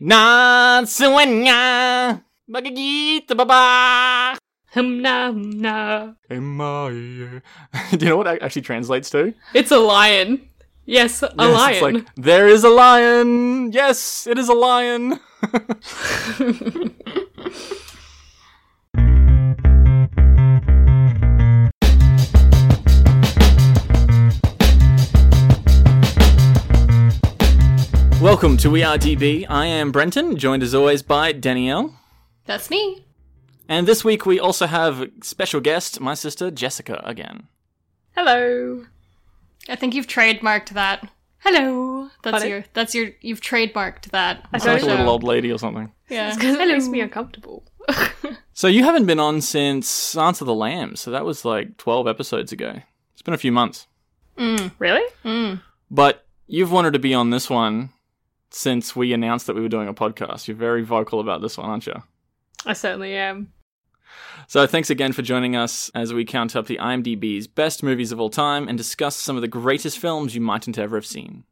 Na suenya magagita baba. Hum na hum na. Am I- Do you know what that actually translates to? It's a lion. Yes, a Yes, lion. It's like there is a lion. Yes, it is a lion. Welcome to We Are DB. I am Brenton, joined as always by Danielle. That's me. And this week we also have special guest, my sister Jessica again. Hello. I think you've trademarked that. Hello. That's Pardon? your. That's your. You've trademarked that. I It's like a little old lady or something. Yeah. Because it makes me uncomfortable. So you haven't been on since Answer the Lambs, so that was like 12 episodes ago. It's been a few months. Really? Mm. But you've wanted to be on this one since we announced that we were doing a podcast. You're very vocal about this one, aren't you? I certainly am. So thanks again for joining us as we count up the IMDb's best movies of all time and discuss some of the greatest films you mightn't ever have seen.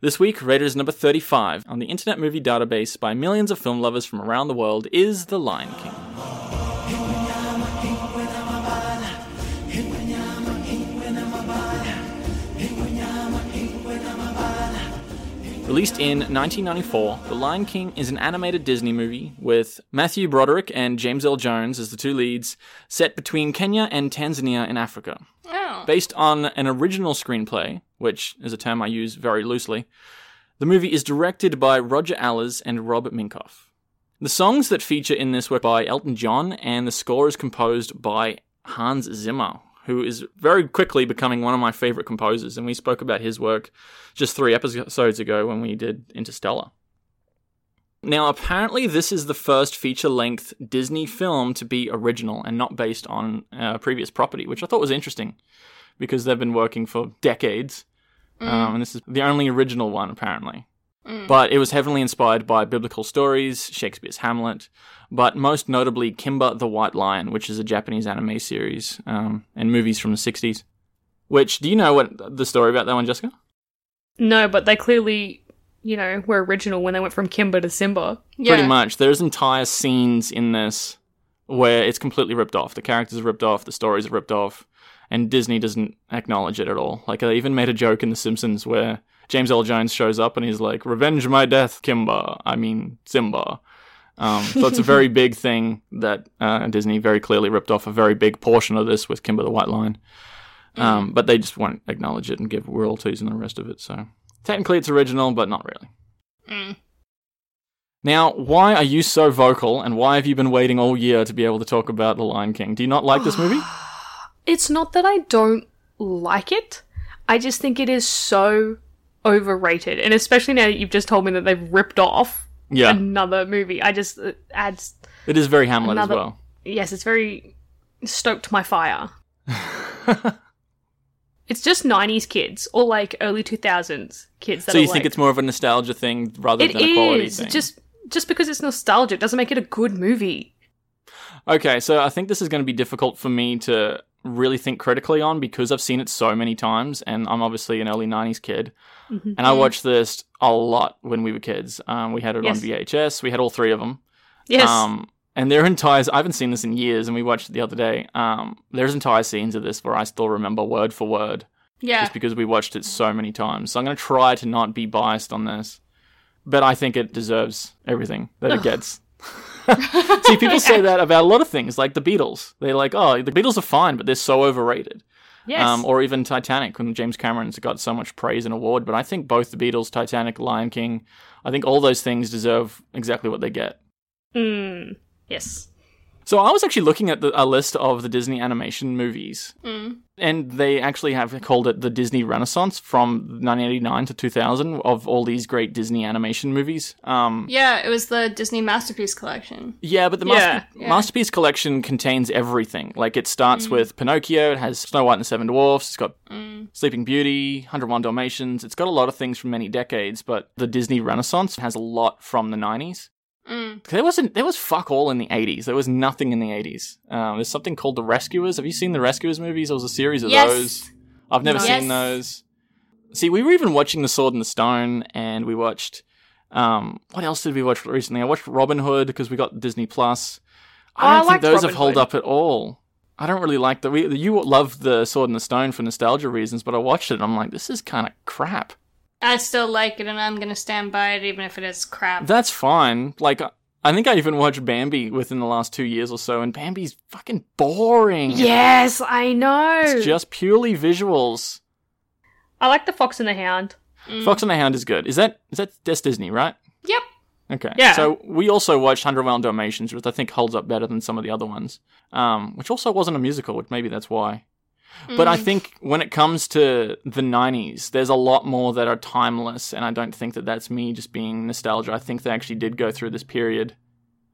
This week, Raiders number 35 on the Internet Movie Database by millions of film lovers from around the world is The Lion King. Released in 1994, The Lion King is an animated Disney movie with Matthew Broderick and James Earl Jones as the two leads, set between Kenya and Tanzania in Africa. Oh. Based on an original screenplay, which is a term I use very loosely, the movie is directed by Roger Allers and Rob Minkoff. The songs that feature in this were by Elton John, and the score is composed by Hans Zimmer, who is very quickly becoming one of my favorite composers, and we spoke about his work just three episodes ago when we did Interstellar. Now, apparently, this is the first feature length Disney film to be original and not based on a previous property, which I thought was interesting because they've been working for decades. Um, and this is the only original one, apparently. But it was heavily inspired by biblical stories, Shakespeare's Hamlet, but most notably Kimba the White Lion, which is a Japanese anime series um, and movies from the 60s. Which, do you know what the story about that one, Jessica? No, but they clearly, you know, were original when they went from Kimba to Simba. Yeah. Pretty much. There's entire scenes in this where it's completely ripped off. The characters are ripped off, the stories are ripped off, and Disney doesn't acknowledge it at all. Like, they even made a joke in The Simpsons where James Earl Jones shows up and he's like, Revenge my death, Kimba. I mean, Simba. Um, so it's a very big thing that uh, Disney very clearly ripped off a very big portion of this with Kimba the White Lion. Um, but they just won't acknowledge it and give royalties and the rest of it. So technically it's original, but not really. Mm. Now, why are you so vocal and why have you been waiting all year to be able to talk about The Lion King? Do you not like this movie? It's not that I don't like it. I just think it is so overrated. And especially now that you've just told me that they've ripped off Yeah, another movie, I just it adds. it is very Hamlet another- as well. Yes, it's very stoked my fire. It's just 90s kids or like early 2000s kids that So you think like- it's more of a nostalgia thing rather than a quality thing? just just because it's nostalgic doesn't make it a good movie. Okay, so I think this is going to be difficult for me to really think critically on because I've seen it so many times, and I'm obviously an early '90s kid, Mhm. and I watched this a lot when we were kids. Um, we had it Yes. on VHS. We had all three of them. Yes. Um, and their entire I haven't seen this in years, and we watched it the other day. Um, there's entire scenes of this where I still remember word for word, Yeah. just because we watched it so many times. So I'm going to try to not be biased on this, but I think it deserves everything that it gets. See, people say that about a lot of things, like the Beatles. They're like, "Oh, the Beatles are fine, but they're so overrated." yes. Um, or even Titanic, when James Cameron's got so much praise and award. But I think both the Beatles, Titanic, Lion King, I think all those things deserve exactly what they get. Mm, yes. So I was actually looking at the, a list of the Disney animation movies, Mm. and they actually have called it the Disney Renaissance from 1989 to 2000 of all these great Disney animation movies. Um, Yeah, it was the Disney Masterpiece Collection. yeah, but the Yeah, Master- yeah. Masterpiece Collection contains everything. Like it starts with Pinocchio, it has Snow White and the Seven Dwarfs, it's got Mm. Sleeping Beauty, 101 Dalmatians. It's got a lot of things from many decades, but the Disney Renaissance has a lot from the 90s. Mm. There wasn't. There was fuck all in the eighties. There was nothing in the eighties. Um, there's something called the Rescuers. Have you seen the Rescuers movies? There was a series of Yes. those. I've never Yes. seen those. See, we were even watching The Sword and the Stone, and we watched Um, what else did we watch recently? I watched Robin Hood because we got Disney Plus. Oh, I I don't think those Robin have held Hood. up at all. I don't really like the. We, you love the Sword and the Stone for nostalgia reasons, but I watched it and I'm like, this is kind of crap. I still like it, and I'm gonna stand by it, even if it is crap. That's fine. Like, I think I even watched Bambi within the last two years or so, and Bambi's fucking boring. Yes, I know. It's just purely visuals. I like the Fox and the Hound. Fox and the Hound is good. Is that is that that's Disney, right? Yep. Okay. Yeah. So we also watched Hundred Mile Dalmatians, which I think holds up better than some of the other ones. Um, which also wasn't a musical, which maybe that's why. But I think when it comes to the '90s, there's a lot more that are timeless, and I don't think that that's me just being nostalgia. I think they actually did go through this period.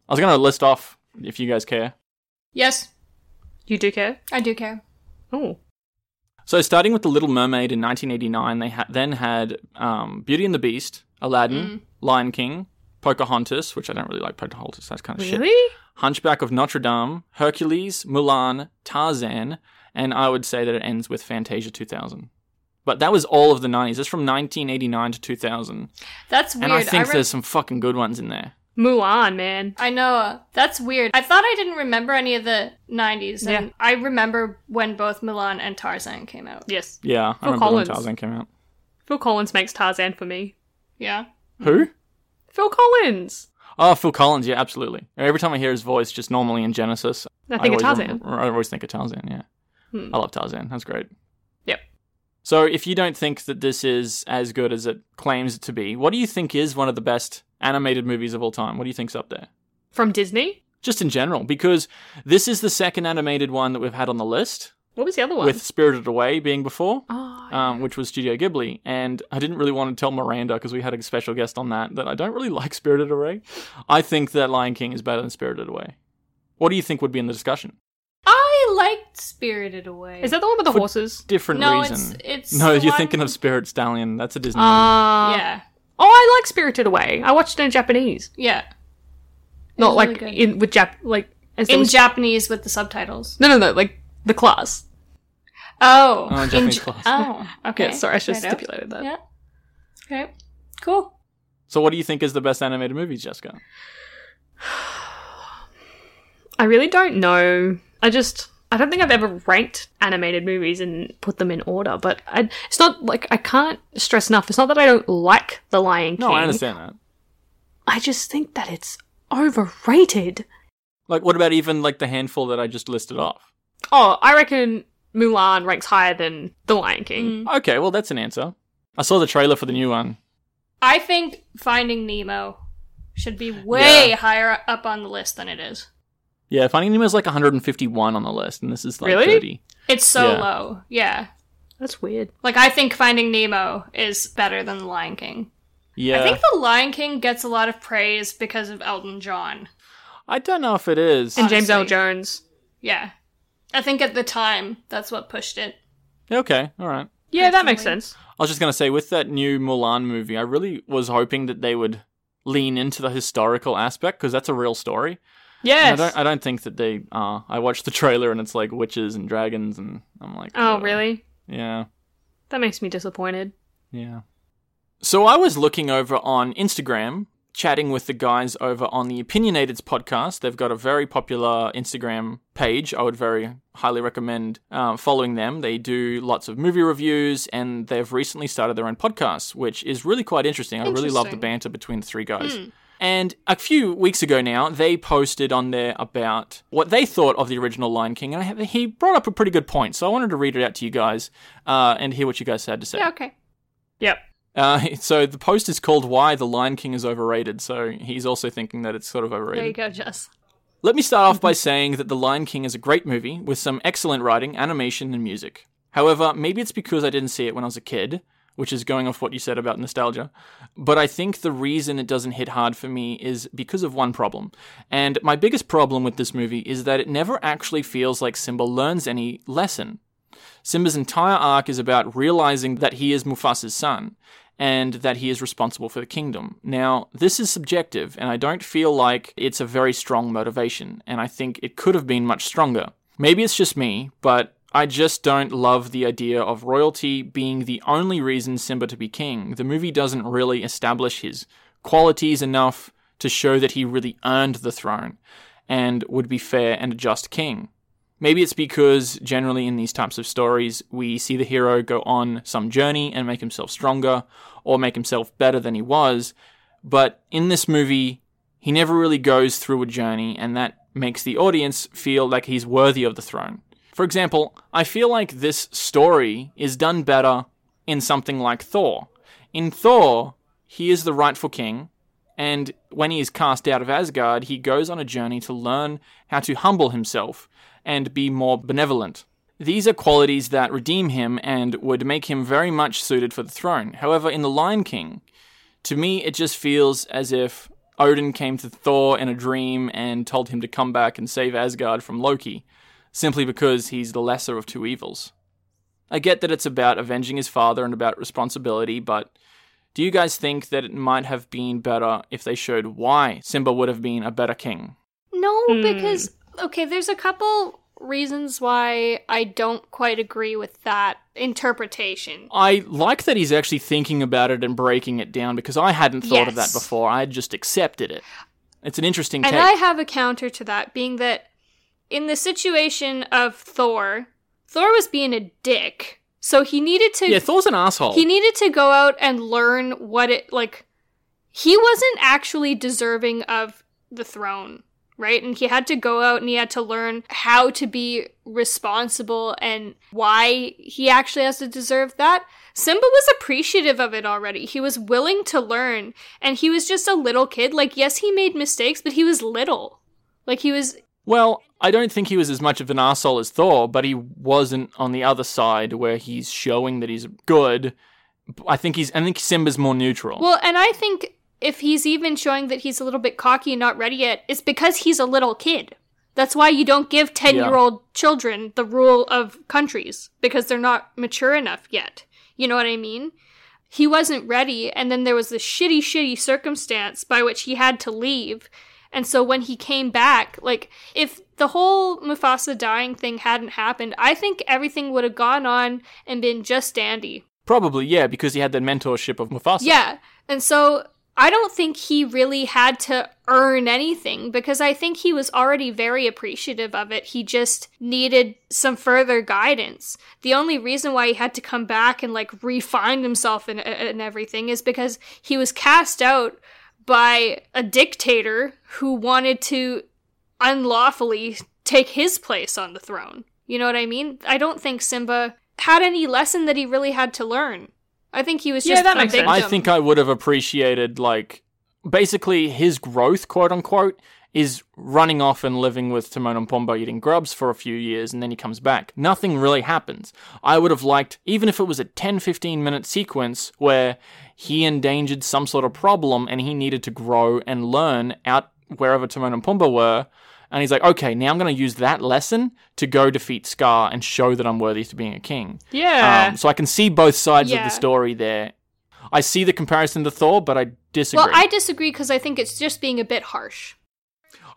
I was going to list off if you guys care. Yes, You do care? I do care. Oh. So starting with The Little Mermaid in 1989, they ha- then had um, Beauty and the Beast, Aladdin, Lion King, Pocahontas, which I don't really like Pocahontas. That's kind of shit. Really? Hunchback of Notre Dame, Hercules, Mulan, Tarzan, and I would say that it ends with Fantasia 2000. But that was all of the 90s. It's from 1989 to 2000. That's weird. And I think rem- there's some fucking good ones in there. Mulan, man. I know. That's weird. I thought I didn't remember any of the 90s, and Yeah. I remember when both Mulan and Tarzan came out. Yes. Yeah, I Phil remember Collins. when Tarzan came out. Phil Collins makes Tarzan for me. Yeah. Who? Phil Collins. Oh, Phil Collins. Yeah, absolutely. Every time I hear his voice, just normally in Genesis, I think of Tarzan. rem- I always think of Tarzan. Yeah, Hmm. I love Tarzan. That's great. Yep. So, if you don't think that this is as good as it claims it to be, what do you think is one of the best animated movies of all time? What do you think's up there? From Disney? Just in general, because this is the second animated one that we've had on the list, What was the other one? with Spirited Away being before. oh, Um, which was Studio Ghibli, and I didn't really want to tell Miranda because we had a special guest on that that I don't really like Spirited Away. I think that Lion King is better than Spirited Away. What do you think would be in the discussion? I liked Spirited Away. Is that the one with the For- horses? Different No, reason. it's- it's no, you're one- thinking of Spirit Stallion. That's a Disney. movie. Uh, yeah. Oh, I like Spirited Away. I watched it in Japanese. Yeah. Not like really in with Jap like as In was- Japanese with the subtitles. No, no, no, like the class. Oh. Oh, in in Japanese J- class. Oh, okay. Yeah, sorry, I should have Right up. stipulated that. Yeah. Okay. Cool. So, what do you think is the best animated movie, Jessica? I really don't know. I just I don't think I've ever ranked animated movies and put them in order, but I, it's not like I can't stress enough. It's not that I don't like The Lion King. No, I understand that. I just think that it's overrated. Like, what about even like the handful that I just listed off? Oh, I reckon Mulan ranks higher than The Lion King. Mm. Okay, well, that's an answer. I saw the trailer for the new one. I think Finding Nemo should be way Yeah. higher up on the list than it is. Yeah, Finding Nemo is like 151 on the list, and this is like Really? 30. It's so Yeah. low. Yeah. That's weird. Like I think Finding Nemo is better than The Lion King. Yeah, I think The Lion King gets a lot of praise because of Elton John. I don't know if it is. And James Earl Jones. Yeah. I think at the time that's what pushed it. Okay, all right. Yeah, that makes sense. I was just gonna say with that new Mulan movie, I really was hoping that they would lean into the historical aspect because that's a real story. Yes. I don't. I don't think that they are. I watched the trailer and it's like witches and dragons, and I'm like, oh, "Ugh." really? Yeah, That makes me disappointed. yeah. So I was looking over on Instagram, chatting with the guys over on the Opinionateds podcast. They've got a very popular Instagram page. I would very highly recommend um, following them. They do lots of movie reviews, and they've recently started their own podcast, which is really quite interesting. I really love the banter between the three guys. And a few weeks ago now, they posted on there about what they thought of the original Lion King, and have, he brought up a pretty good point. So I wanted to read it out to you guys uh, and hear what you guys had to say. Yeah, okay. Yep. Uh, so the post is called "Why the Lion King is Overrated." So he's also thinking that it's sort of overrated. There you go, Jess. Let me start off by saying that The Lion King is a great movie with some excellent writing, animation, and music. However, maybe it's because I didn't see it when I was a kid, which is going off what you said about nostalgia. But I think the reason it doesn't hit hard for me is because of one problem. And my biggest problem with this movie is that it never actually feels like Simba learns any lesson. Simba's entire arc is about realizing that he is Mufasa's son and that he is responsible for the kingdom. Now, this is subjective, and I don't feel like it's a very strong motivation, and I think it could have been much stronger. Maybe it's just me, but I just don't love the idea of royalty being the only reason Simba to be king. The movie doesn't really establish his qualities enough to show that he really earned the throne and would be fair and a just king. Maybe it's because generally in these types of stories, we see the hero go on some journey and make himself stronger or make himself better than he was. But in this movie, he never really goes through a journey, and that makes the audience feel like he's worthy of the throne. For example, I feel like this story is done better in something like Thor. In Thor, he is the rightful king, and when he is cast out of Asgard, he goes on a journey to learn how to humble himself and be more benevolent. These are qualities that redeem him and would make him very much suited for the throne. However, in The Lion King, to me, it just feels as if Odin came to Thor in a dream and told him to come back and save Asgard from Loki, simply because he's the lesser of two evils. I get that it's about avenging his father and about responsibility, but do you guys think that it might have been better if they showed why Simba would have been a better king? No, Hmm. because okay, there's a couple reasons why I don't quite agree with that interpretation. I like that he's actually thinking about it and breaking it down because I hadn't thought of that before. I had just accepted it. It's an interesting And take. I have a counter to that, being that in the situation of Thor, Thor was being a dick. So he needed to yeah, Thor's an asshole. he needed to go out and learn what it like he wasn't actually deserving of the throne right? And he had to go out and he had to learn how to be responsible and why he actually has to deserve that. Simba was appreciative of it already. He was willing to learn. And he was just a little kid. Like yes he made mistakes but he was little. Like he was Well, I don't think he was as much of an asshole as Thor, but he wasn't on the other side where he's showing that he's good. I think he's. I think Simba's more neutral. Well, and I think if he's even showing that he's a little bit cocky and not ready yet, it's because he's a little kid. That's why you don't give 10 year old children the rule of countries because they're not mature enough yet. You know what I mean? He wasn't ready, and then there was this shitty, shitty circumstance by which he had to leave. And so when he came back, like, if the whole Mufasa dying thing hadn't happened, I think everything would have gone on and been just dandy. Probably, yeah, because he had the mentorship of Mufasa. Yeah. And so I don't think he really had to earn anything because I think he was already very appreciative of it. He just needed some further guidance. The only reason why he had to come back and like refine himself and, and everything is because he was cast out by a dictator who wanted to unlawfully take his place on the throne. You know what I mean? I don't think Simba had any lesson that he really had to learn. I think he was just Yeah, just that a makes sense. I think I would have appreciated like basically his growth, quote unquote, is running off and living with Timon and Pumbaa eating grubs for a few years and then he comes back. Nothing really happens. I would have liked even if it was a 10 15 minute sequence where he endangered some sort of problem and he needed to grow and learn out wherever Timon and Pumbaa were. And he's like, okay, now I'm going to use that lesson to go defeat Scar and show that I'm worthy to being a king. Yeah. Um, so I can see both sides of the story there. I see the comparison to Thor, but I disagree. Well, I disagree because I think it's just being a bit harsh.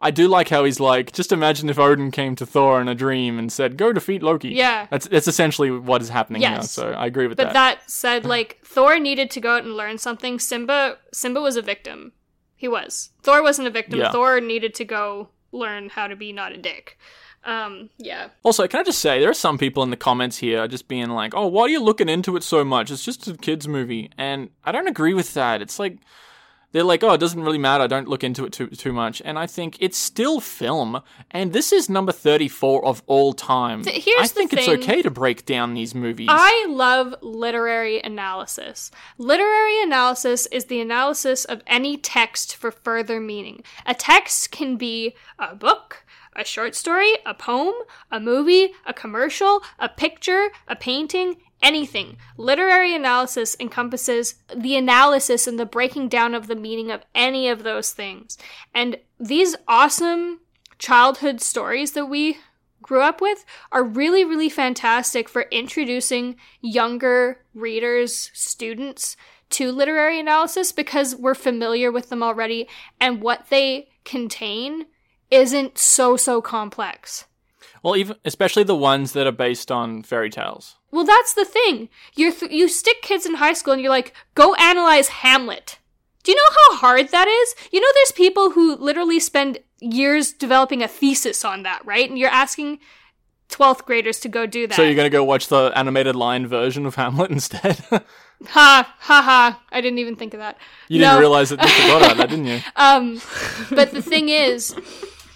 I do like how he's like, just imagine if Odin came to Thor in a dream and said, "Go defeat Loki." Yeah. that's that's essentially what is happening now. So I agree with But that. But that said, like Thor needed to go out and learn something. Simba, Simba was a victim. He was. Thor wasn't a victim. Yeah. Thor needed to go learn how to be not a dick. Um, yeah. Also, can I just say there are some people in the comments here just being like, "Oh, why are you looking into it so much? It's just a kids movie," and I don't agree with that. It's like they're like, "Oh, it doesn't really matter. I don't look into it too too much." And I think it's still film, and this is number thirty four of all time. Th- here's I the think it's thing. okay to break down these movies. I love literary analysis. Literary analysis is the analysis of any text for further meaning. A text can be a book, a short story, a poem, a movie, a commercial, a picture, a painting, anything. Literary analysis encompasses the analysis and the breaking down of the meaning of any of those things. And these awesome childhood stories that we grew up with are really, really fantastic for introducing younger readers, students to literary analysis because we're familiar with them already and what they contain isn't so, so complex. Well, even especially the ones that are based on fairy tales. Well, that's the thing. You're th- you stick kids in high school and you're like, go analyze Hamlet. Do you know how hard that is? You know, there's people who literally spend years developing a thesis on that, right? And you're asking 12th graders to go do that. So you're gonna go watch the animated lion version of Hamlet instead? Ha, ha, ha. I didn't even think of that. you No. didn't realize that you forgot about that, didn't you? Um, but the thing is,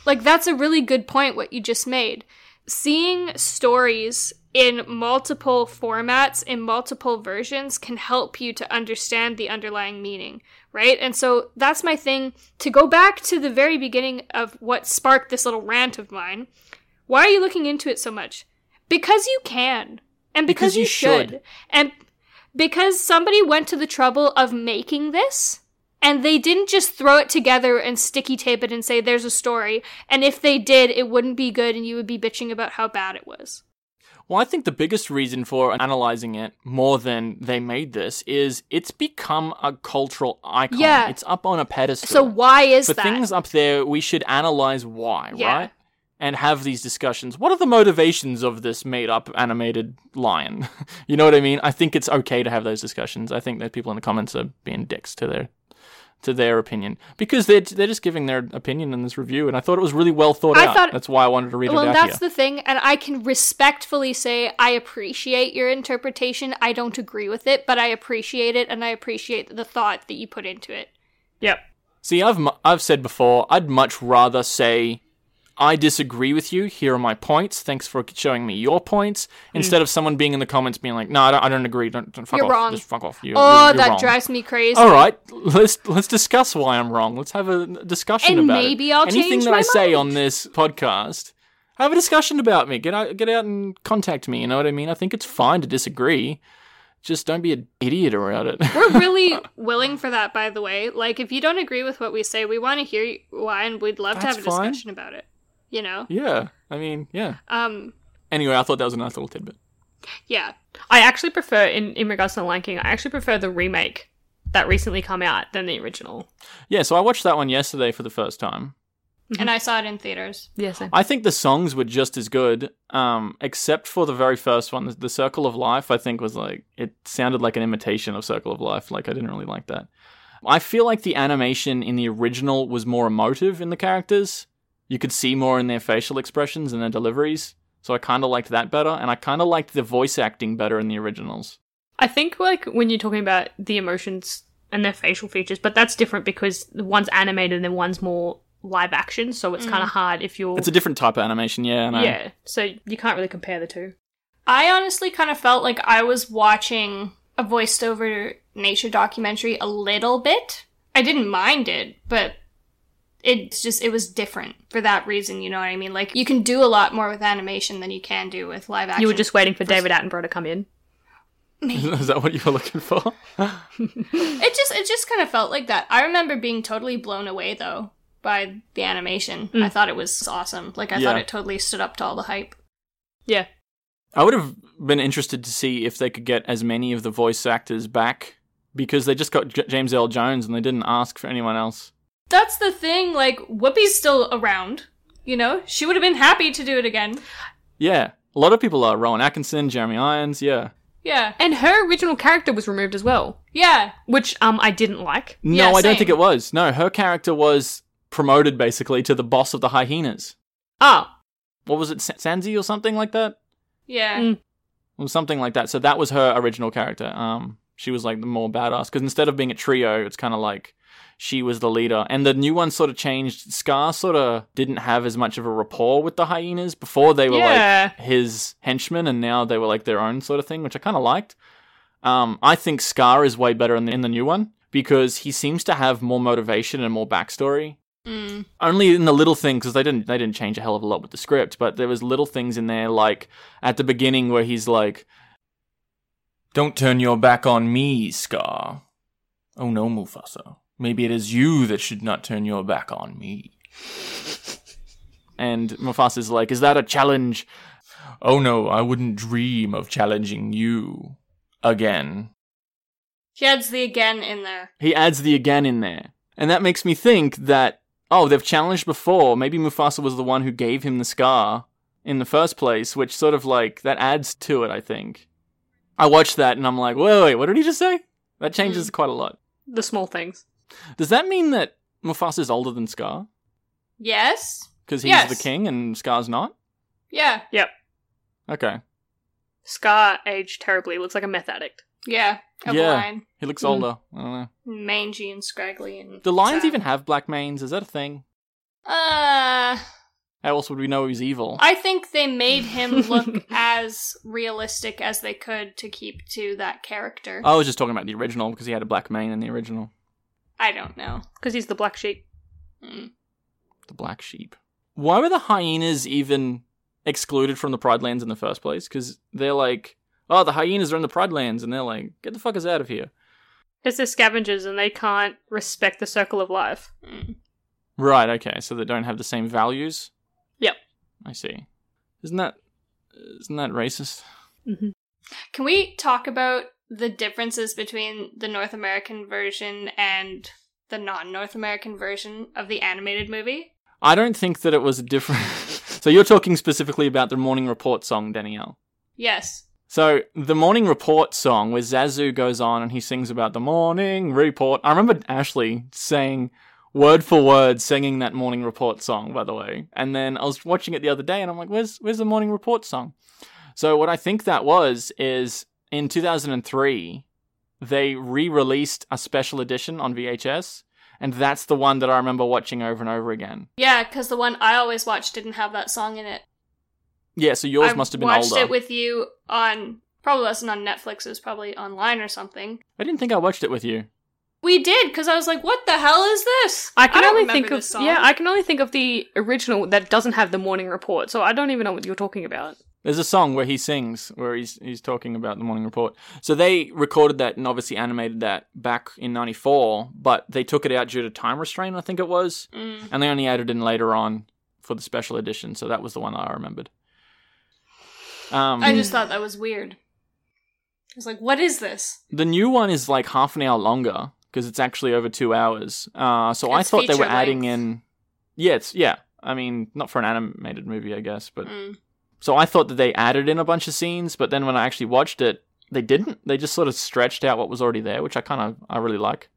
like, that's a really good point what you just made. Seeing stories in multiple formats, in multiple versions, can help you to understand the underlying meaning, right? And so that's my thing. To go back to the very beginning of what sparked this little rant of mine, why are you looking into it so much? Because you can. And because, Because you you should. should. And because somebody went to the trouble of making this and they didn't just throw it together and sticky tape it and say there's a story and if they did it wouldn't be good and you would be bitching about how bad it was Well, I think the biggest reason for analyzing it more than they made this is it's become a cultural icon. Yeah. It's up on a pedestal. so why is for that things up there, we should analyze why, Yeah. right? And have these discussions. What are the motivations of this made up animated lion? you know what I mean? I think it's okay to have those discussions. I think that people in the comments are being dicks to their to their opinion because they're they're just giving their opinion in this review, and I thought it was really well thought I out. thought- That's why I wanted to read well it well that's here. the thing and i can respectfully say i appreciate your interpretation i don't agree with it but i appreciate it and i appreciate the thought that you put into it Yep. See, I've I've said before, I'd much rather say I disagree with you. Here are my points. Thanks for showing me your points. Hmm. Instead of someone being in the comments being like, "No, I don't, I don't agree. Don't, don't fuck You're off. wrong. Just fuck off. You, oh you're, you're that wrong." drives me crazy All right, let's let's discuss why I'm wrong. Let's have a discussion And about maybe it. I'll Anything that I say on this podcast, have a discussion about me. Get out, get out and contact me. You know what I mean? I think it's fine to disagree. Just don't be an idiot about it. We're really willing for that, by the way. Like, if you don't agree with what we say, we want to hear why, and we'd love to have a fine. discussion about it. You know? yeah, I mean, yeah. Um, Anyway, I thought that was a nice little tidbit. yeah. I actually prefer, in, in regards to the Lion King, I actually prefer the remake that recently come out than the original. Yeah, so I watched that one yesterday for the first time. And I saw it in theaters. Yes. I think the songs were just as good, um, except for the very first one. The, the Circle of Life, I think, was like, it sounded like an imitation of Circle of Life. Like, I didn't really like that. I feel like the animation in the original was more emotive in the characters. You could see more in their facial expressions and their deliveries. So I kind of liked that better, and I kind of liked the voice acting better in the originals. I think like when you're talking about the emotions and their facial features, but that's different because the one's animated and then one's more live action, so it's kind of mm. hard if you're It's a different type of animation, yeah. I know. yeah. So you can't really compare the two. I honestly kind of felt like I was watching a voiced over nature documentary a little bit. I didn't mind it, but it's just, it was different for that reason, you know what I mean? Like, you can do a lot more with animation than you can do with live action. You were just waiting for David Attenborough to come in. Is that what you were looking for? It just it just kind of felt like that. I remember being totally blown away though by the animation. Mm. I thought it was awesome. Like I Yeah. thought it totally stood up to all the hype. Yeah. I would have been interested to see if they could get as many of the voice actors back because they just got J- James Earl Jones and they didn't ask for anyone else. That's the thing. Like Whoopi's still around. You know, she would have been happy to do it again. Yeah, a lot of people are. Rowan Atkinson, Jeremy Irons, yeah. Yeah, And her original character was removed as well, yeah. which um I didn't like. No, Yeah, I don't think it was. No, her character was promoted basically to the boss of the hyenas. Ah, What was it, Sa- Sanzi or something like that? Yeah. Mm. Or something like that. So that was her original character. Um, she was like the more badass because instead of being a trio, it's kind of like she was the leader. And the new one sort of changed. Scar sort of didn't have as much of a rapport with the hyenas before. They were Yeah. like his henchmen, and now they were like their own sort of thing, which I kind of liked. Um, I think Scar is way better in the, in the new one because he seems to have more motivation and more backstory Mm. only in the little things because they didn't they didn't change a hell of a lot with the script but there was little things in there like at the beginning where he's like don't turn your back on me scar oh no mufasa maybe it is you that should not turn your back on me and mufasa's like is that a challenge oh no i wouldn't dream of challenging you again She adds the again in there. he adds the again in there. And that makes me think that, oh, they've challenged before. Maybe Mufasa was the one who gave him the scar in the first place, which sort of like, that adds to it, I think. I watched that and I'm like, wait, wait, what did he just say? That changes hmm. quite a lot. the small things. Does that mean that Mufasa's older than Scar? Yes. Because he's Yes. the king and Scar's not? Yeah. Yep. Okay. Scar aged terribly. Looks like a meth addict. Yeah. Of Yeah. line. He looks Mm. older. I don't know. Mangy and scraggly and. Do lions sad. even have black manes? Is that a thing? Uh. How else would we know he's evil? I think they made him look as realistic as they could to keep to that character. I was just talking about the original because he had a black mane in the original. I don't know. Because he's the black sheep. Mm. The black sheep. Why were the hyenas even excluded from the Pride Lands in the first place? Because they're like, oh, the hyenas are in the Pride Lands, and they're like, get the fuckers out of here. Because they're scavengers and they can't respect the circle of life. Mm. Right. Okay. So they don't have the same values. Yep. I see. Isn't that isn't that racist? Mm-hmm. Can we talk about the differences between the North American version and the non North American version of the animated movie? I don't think that it was a different. so you're talking specifically about the Morning Report song, Danielle. Yes. So the Morning Report song, where Zazu goes on and he sings about the Morning Report. I remember Ashley saying word for word singing that Morning Report song, by the way. And then I was watching it the other day, and I'm like, "Where's where's the Morning Report song?" So what I think that was is in 2003, they re-released a special edition on VHS, and that's the one that I remember watching over and over again. Yeah, because the one I always watched didn't have that song in it. Yeah, so yours I must have been watched older. it with you on probably wasn't on Netflix. It was probably online or something. I didn't think I watched it with you. We did because I was like, "What the hell is this?" I can don't only think of yeah, I can only think of the original that doesn't have the morning report, so I don't even know what you're talking about. There's a song where he sings where he's he's talking about the morning report. So they recorded that and obviously animated that back in '94, but they took it out due to time restraint, I think it was, Mm. and they only added in later on for the special edition. So that was the one that I remembered. Um, I just thought that was weird. I was like, "What is this?" the new one is like half an hour longer because it's actually over two hours. Uh, so I thought they were feature adding length. in. Yeah, it's yeah. I mean, not for an animated movie, I guess, but Mm. So I thought that they added in a bunch of scenes, but then when I actually watched it, they didn't. They just sort of stretched out what was already there, which I kind of I really like.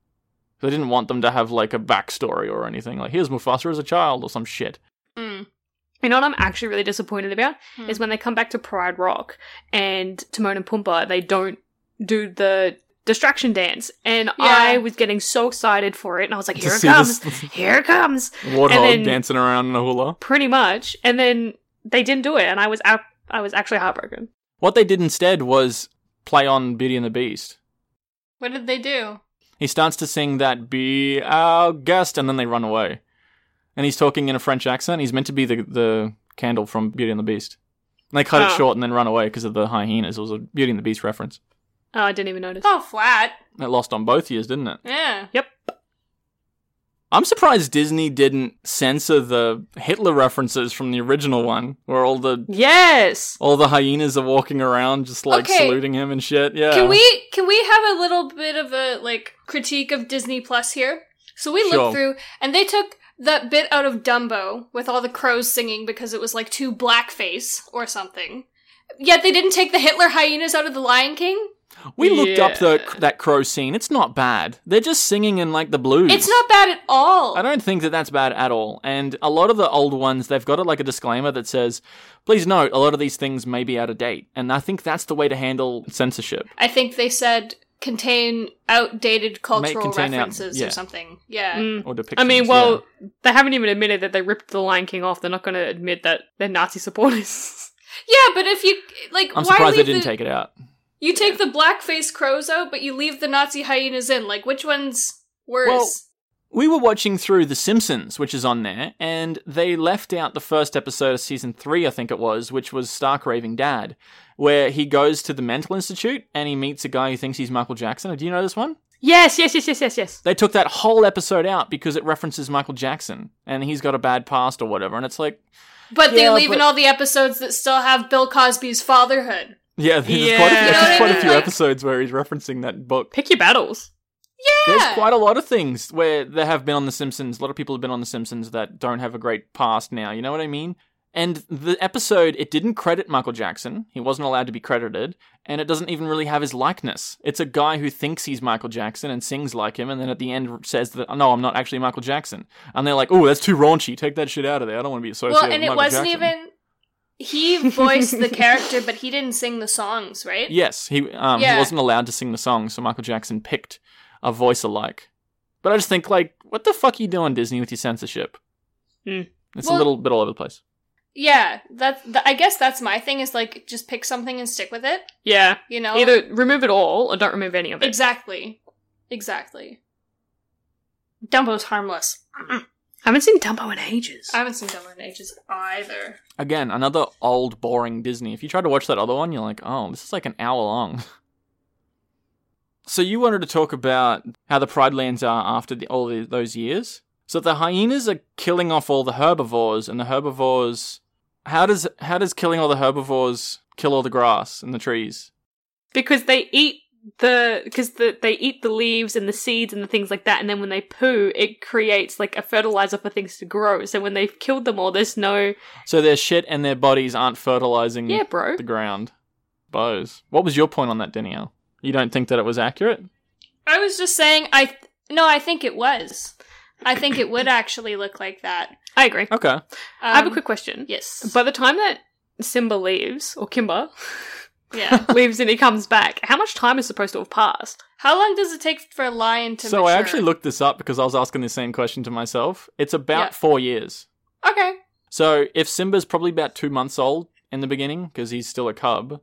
They didn't want them to have like a backstory or anything. Like here's Mufasa as a child or some shit. Mm. You know what I'm actually really disappointed about Hmm. is when they come back to Pride Rock and Timon and Pumbaa, they don't do the distraction dance, and I was getting so excited for it, and I was like, To "Here it comes! this Here it comes!" warthog And then- dancing around in a hula. Pretty much, and then they didn't do it, and I was out. I was actually heartbroken. What they did instead was play on Beauty and the Beast. What did they do? He starts to sing that "Be our guest," and then they run away. And he's talking in a French accent. He's meant to be the the candle from Beauty and the Beast. And they cut it Oh. short and then run away because of the hyenas. It was a Beauty and the Beast reference. Oh, I didn't even notice. Oh, flat. It lost on both years, didn't it? Yeah. Yep. I'm surprised Disney didn't censor the Hitler references from the original one, where all the Yes. all the hyenas are walking around just like Okay. saluting him and shit. Yeah. Can we can we have a little bit of a like critique of Disney Plus here? So we Sure. looked through and they took that bit out of Dumbo with all the crows singing because it was like too blackface or something. Yet they didn't take the Hitler hyenas out of the Lion King. We looked up the that crow scene. It's not bad. They're just singing in like the blues. It's not bad at all. I don't think that that's bad at all. And a lot of the old ones, they've got it like a disclaimer that says, "Please note, a lot of these things may be out of date." And I think that's the way to handle censorship. I think they said contain outdated cultural contain out- references yeah. or something. Yeah. Mm. Or depictions. I mean, yeah. well, they haven't even admitted that they ripped the Lion King off. They're not going to admit that they're Nazi supporters. Yeah, but if you like I'm why surprised they leave didn't the, take it out. You take the blackface crows out, but you leave the Nazi hyenas in. Like, which one's worse? Well, We were watching through The Simpsons, which is on there, and they left out the first episode of season three, I think it was, which was Stark Raving Dad, where he goes to the mental institute and he meets a guy who thinks he's Michael Jackson. Do you know this one? yes, yes, yes, yes, yes, yes. They took that whole episode out because it references Michael Jackson and he's got a bad past or whatever. And it's like, but they yeah, leave in all the episodes that still have Bill Cosby's fatherhood. Yeah, there's Yeah. quite a, You know there's what I quite a few Like- episodes where he's referencing that book. Pick your battles. Yeah, There's quite a lot of things where there have been on The Simpsons. A lot of people have been on The Simpsons that don't have a great past now. You know what I mean? And the episode, it didn't credit Michael Jackson. He wasn't allowed to be credited. And it doesn't even really have his likeness. It's a guy who thinks he's Michael Jackson and sings like him, and then at the end says that, no, I'm not actually Michael Jackson. And they're like, oh, that's too raunchy. Take that shit out of there. I don't want to be associated Well, and with it Michael wasn't Jackson." even. He voiced the character, but he didn't sing the songs, right? Yes, he um, he wasn't allowed to sing the songs, so Michael Jackson picked a voice alike. But I just think, like, what the fuck are you doing, Disney, with your censorship? Hmm. It's a little bit all over the place. Yeah, that, th- I guess that's my thing. Is like just pick something and stick with it. Yeah. You know, Either remove it all or don't remove any of it. exactly, exactly. Dumbo's harmless. I haven't seen Dumbo in ages. I haven't seen Dumbo in ages either. Again, another old, boring Disney. If you try to watch that other one, you're like, oh, this is like an hour long. so you wanted to talk about how the Pride Lands are after the, all the, those years. So the hyenas are killing off all the herbivores, and the herbivores. How does how does killing all the herbivores kill all the grass and the trees? because they eat the because the, they eat the leaves and the seeds and the things like that and then when they poo it creates like a fertilizer for things to grow so when they've killed them all there's no So their shit and their bodies aren't fertilizing yeah bro the ground. Bows. What was your point on that, Danielle? You don't think that it was accurate? I was just saying. I th- no, I think it was. I think it would actually look like that. i agree Okay. i have a Um, quick question Yes. by the time that simba leaves or Kimba yeah. leaves and he comes back how much time is supposed to have passed How long does it take for a lion to? So I actually looked this up because I was asking the same question to myself. It's about Yeah. four years. Okay. So if Simba's probably about two months old in the beginning because he's still a cub,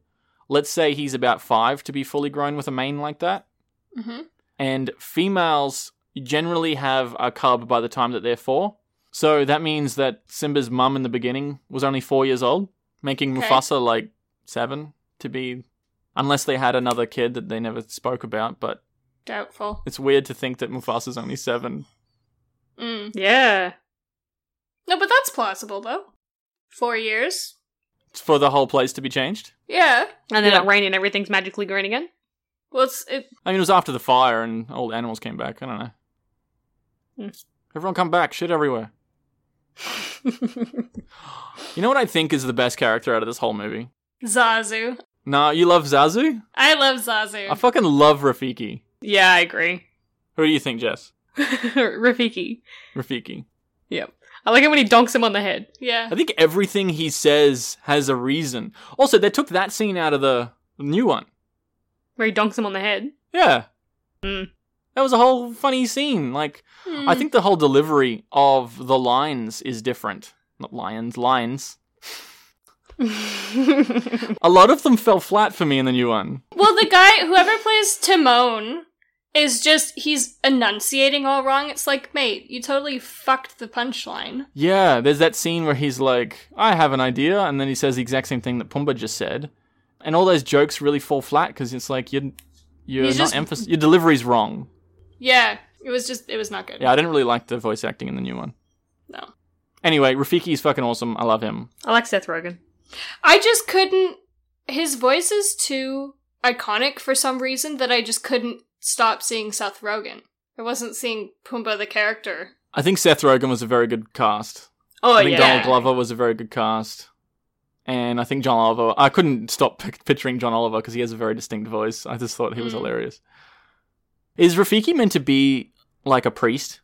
let's say he's about five to be fully grown with a mane like that. Mm-hmm. And females generally have a cub by the time that they're four. So that means that Simba's mum in the beginning was only four years old, making Okay. Mufasa like seven to be. Unless they had another kid that they never spoke about, but Doubtful. it's weird to think that Mufasa's only seven. Mm. yeah No, but that's plausible though. Four years. For the whole place to be changed? Yeah. and then Yeah. it rain and everything's magically green again Well, it's it. I mean, it was after the fire and all the animals came back. I don't know. Hmm. Everyone come back. Shit everywhere. You know what I think is the best character out of this whole movie? Zazu. Nah, you love Zazu? I love Zazu. I fucking love Rafiki. yeah i agree Who do you think, Jess? rafiki Rafiki. yep i like it when he donks him on the head yeah. I think everything he says has a reason. Also, they took that scene out of the new one. where he donks him on the head Yeah. Hmm. That was a whole funny scene. Like, I Hmm. think the whole delivery of the lines is different. Not lions, lines. A lot of them fell flat for me in the new one. Well, the guy, whoever plays Timon, is just, he's enunciating all wrong. It's like, mate, you totally fucked the punchline. Yeah, there's that scene where he's like, I have an idea, and then he says the exact same thing that Pumbaa just said. And all those jokes really fall flat because it's like, you're, you're He's not just- emphasis. Your delivery's wrong. Yeah, it was just, it was not good. Yeah, I didn't really like the voice acting in the new one. No. Anyway, Rafiki's fucking awesome. I love him. I like Seth Rogen. I just couldn't, his voice is too iconic for some reason that I just couldn't stop seeing Seth Rogen. I wasn't seeing Pumbaa the character. I think Seth Rogen was a very good cast. Oh I think yeah. Donald Glover was a very good cast. And I think John Oliver. I couldn't stop pic- picturing John Oliver because he has a very distinct voice. I just thought he was Mm. hilarious. Is Rafiki meant to be like a priest?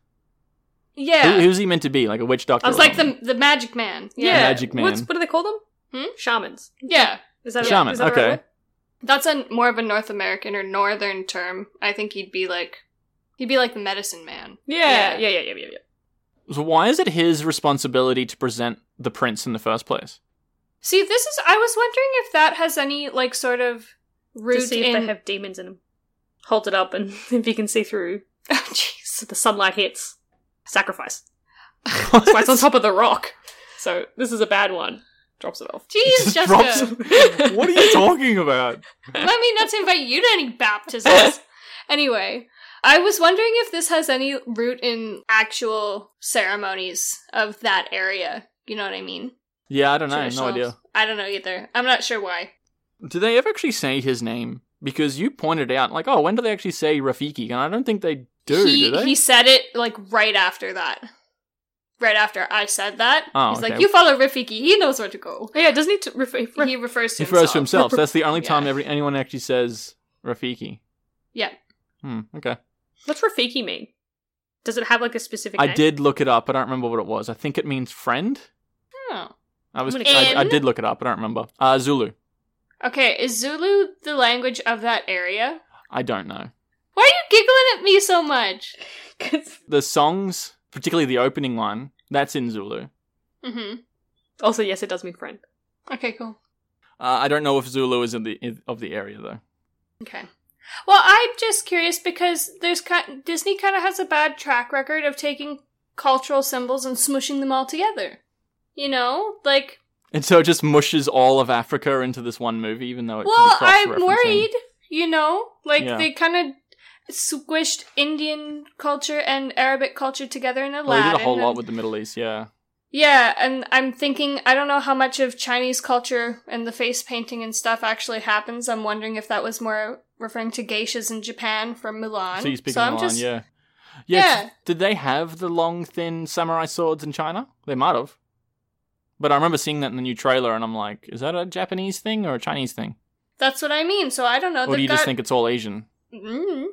Yeah. Who, who's he meant to be? Like a witch doctor? I was like something? the the magic man. Yeah. Yeah. Magic man. What's, what do they call them? Hmm? Shamans. Yeah. Is that Shaman, Is that a right okay. word? That's a more of a North American or northern term. I think he'd be like he'd be like the medicine man. Yeah. Yeah. Yeah. Yeah. Yeah. Yeah. yeah. So why is it his responsibility to present the prince in the first place? See, this is I was wondering if that has any like sort of To root see if in they have demons in them. Hold it up, and if you can see through, Oh, Jeez. so the sunlight hits. Sacrifice. That's why it's on top of the rock. So this is a bad one. Drops it off. Jeez, Just Jessica. drops- what are you talking about? Let me not invite you to any baptisms. anyway, I was wondering if this has any root in actual ceremonies of that area. You know what I mean? Yeah, I don't know. No Traditional- idea. I don't know either. I'm not sure why. Do they ever actually say his name? Because you pointed out, like, oh, when do they actually say Rafiki? And I don't think they do, he do they? he said it like right after that. Right after I said that. Oh, He's like, "You follow Rafiki. He knows where to go." Oh, yeah, doesn't he t- refer- refer- He refers to He refers to himself. himself. So that's the only time Yeah. every, anyone actually says Rafiki. Yeah. Hmm, okay. What's Rafiki mean? Does it have like a specific I name? did look it up. I don't remember what it was. I think it means friend. Oh. I was. I'm I, I did look it up. I don't remember. Uh, Zulu. Okay, is Zulu the language of that area? I don't know. Why are you giggling at me so much? Cause... The songs, particularly the opening one, that's in Zulu. Mm-hmm. also, yes, it does mean friend. Okay, cool. Uh, I don't know if Zulu is in the in, of the area though. Okay. Well, I'm just curious because there's ki- Disney kind of has a bad track record of taking cultural symbols and smushing them all together. You know, like And so it just mushes all of Africa into this one movie, even though it well, I'm worried. You know, like Yeah. they kind of squished Indian culture and Arabic culture together in Well, Aladdin. they did a whole lot with the Middle East, yeah. Yeah, and I'm thinking I don't know how much of Chinese culture and the face painting and stuff actually happens. I'm wondering if that was more referring to geishas in Japan from Mulan. So you speak I'm of Mulan, just- yeah. Yeah. Did they have the long, thin samurai swords in China? They might have. But I remember seeing that in the new trailer, and I'm like, is that a Japanese thing or a Chinese thing? That's what I mean. So I don't know. Or do you They've just think it's all Asian? Mm.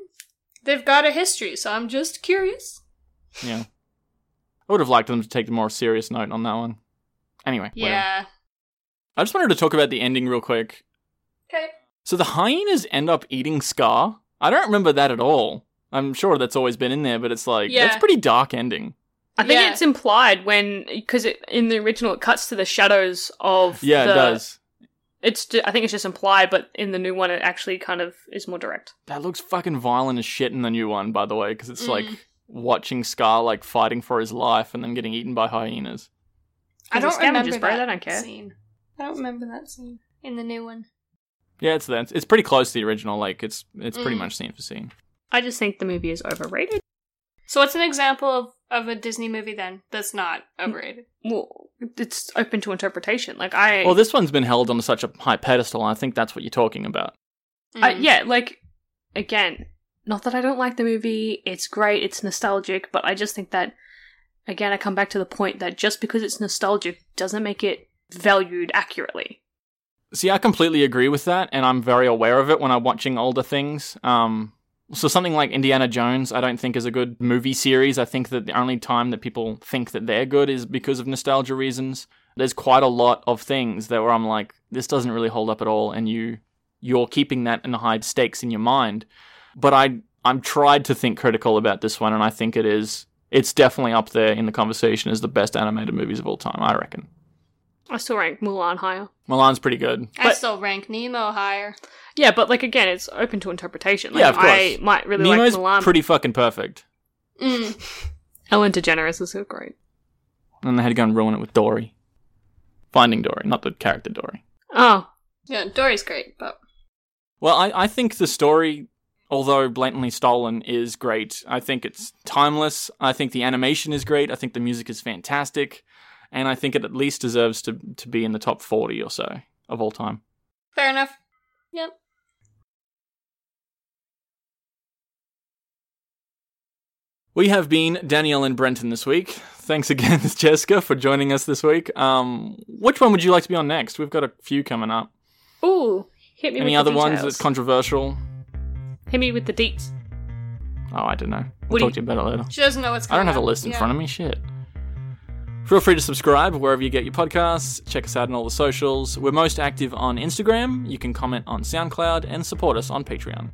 They've got a history, so I'm just curious. Yeah. I would have liked them to take a more serious note on that one. Anyway, whatever. Yeah. I just wanted to talk about the ending real quick. Okay. So the hyenas end up eating Scar. I don't remember that at all. I'm sure that's always been in there, but it's like Yeah. that's a pretty dark ending. I think Yeah. it's implied when because it, in the original it cuts to the shadows of Yeah, the, it does. It's ju- I think it's just implied, but in the new one it actually kind of is more direct. That looks fucking violent as shit in the new one, by the way, because it's Mm. like watching Scar like fighting for his life and then getting eaten by hyenas. I don't remember scavengers, bro, that they don't care. scene. I don't remember that scene in the new one. Yeah, it's there. It's pretty close to the original. Like it's it's pretty Mm. much scene for scene. I just think the movie is overrated. So what's an example of, of a Disney movie then that's not overrated? Well, it's open to interpretation. Like I, Well, this one's been held on such a high pedestal, and I think that's what you're talking about. I- Mm. yeah, like again, not that I don't like the movie. It's great. It's nostalgic, but I just think that again, I come back to the point that just because it's nostalgic doesn't make it valued accurately. See, I completely agree with that, and I'm very aware of it when I'm watching older things. Um, so something like Indiana Jones, I don't think is a good movie series. I think that the only time that people think that they're good is because of nostalgia reasons. There's quite a lot of things that where I'm like, this doesn't really hold up at all, and you you're keeping that in high stakes in your mind. But I I'm tried to think critical about this one, and I think it is it's definitely up there in the conversation as the best animated movies of all time. I reckon. I still rank Mulan higher. Mulan's pretty good. I but- still rank Nemo higher. Yeah, but like again, it's open to interpretation. Like, Yeah, of course. I might really Nemo's like Mulan. pretty fucking perfect. Mm. Ellen DeGeneres is so great. And they had to go and ruin it with Dory. Finding Dory, not the character Dory. Oh, Yeah, Dory's great, but Well, I, I think the story, although blatantly stolen, is great. I think it's timeless. I think the animation is great. I think the music is fantastic. And I think it at least deserves to, to be in the top 40 or so of all time. fair enough. Yep. We have been Danielle and Brenton this week. Thanks again, Jessica, for joining us this week. Um, which one would you like to be on next? We've got a few coming up. ooh, hit me. Any with other the ones that's controversial? hit me with the deets. Oh, I don't know. We'll do talk to you about it later. She doesn't know what's going. I don't have a list in Yeah. front of me. Shit. Feel free to subscribe wherever you get your podcasts. Check us out on all the socials. We're most active on Instagram. You can comment on SoundCloud and support us on Patreon.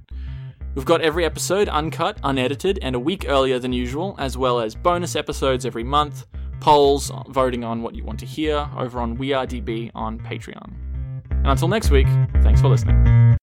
We've got every episode uncut, unedited, and a week earlier than usual, as well as bonus episodes every month, polls voting on what you want to hear over on WeAreDB on Patreon. And until next week, thanks for listening.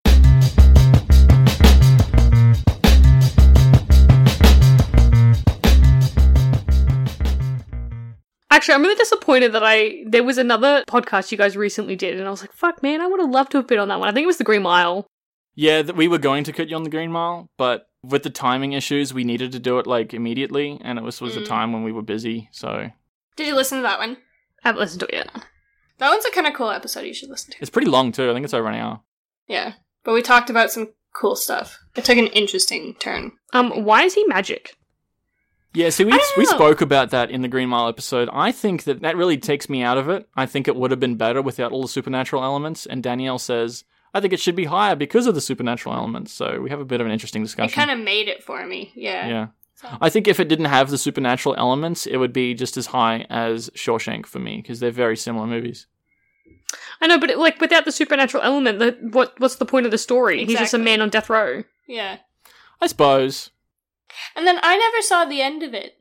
Actually, I'm really disappointed that I there was another podcast you guys recently did, and I was like, "Fuck, man, I would have loved to have been on that one." I think it was the Green Mile. Yeah, th- we were going to cut you on the Green Mile, but with the timing issues, we needed to do it like immediately, and it was was a Mm. time when we were busy. So Did you listen to that one? I haven't listened to it yet. That one's a kind of cool episode you should listen to. it's pretty long too. I think it's over an hour. Yeah. But we talked about some cool stuff. It took an interesting turn. Um, why is he magic? Yeah, see, we, we spoke about that in the Green Mile episode. I think that that really takes me out of it. I think it would have been better without all the supernatural elements. And Danielle says, I think it should be higher because of the supernatural elements. So we have a bit of an interesting discussion. It kind of made it for me. Yeah. yeah. So- I think if it didn't have the supernatural elements, it would be just as high as Shawshank for me because they're very similar movies. I know, but it, like without the supernatural element, the, what what's the point of the story? He's just a man on death row. Yeah. I suppose. And then I never saw the end of it.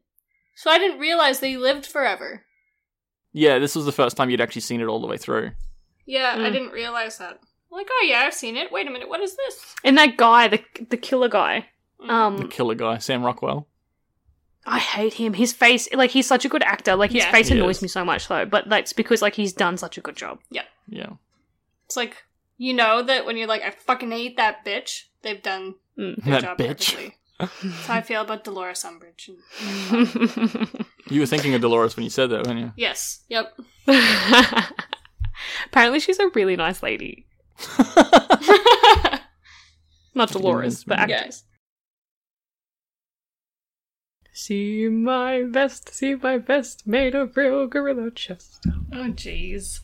So I didn't realize they lived forever. Yeah, this was the first time you'd actually seen it all the way through. Yeah, I Mm. didn't realize that. Like, oh yeah, I've seen it. Wait a minute, what is this? And that guy, the the killer guy. Mm. The Um, killer guy, Sam Rockwell. I hate him. His face, like he's such a good actor. Like his Yeah. face He annoys is. me so much, though. But that's because like he's done such a good job. Yeah. Yeah. It's like you know that when you're like, I fucking hate that bitch. They've done Mm. their That job bitch. perfectly. That's how I feel about Dolores Umbridge. And- You were thinking of Dolores when you said that, weren't you? yes. Yep. Apparently, she's a really nice lady. Not Dolores, but actress. See my vest, see my vest, made of real gorilla chest. oh jeez.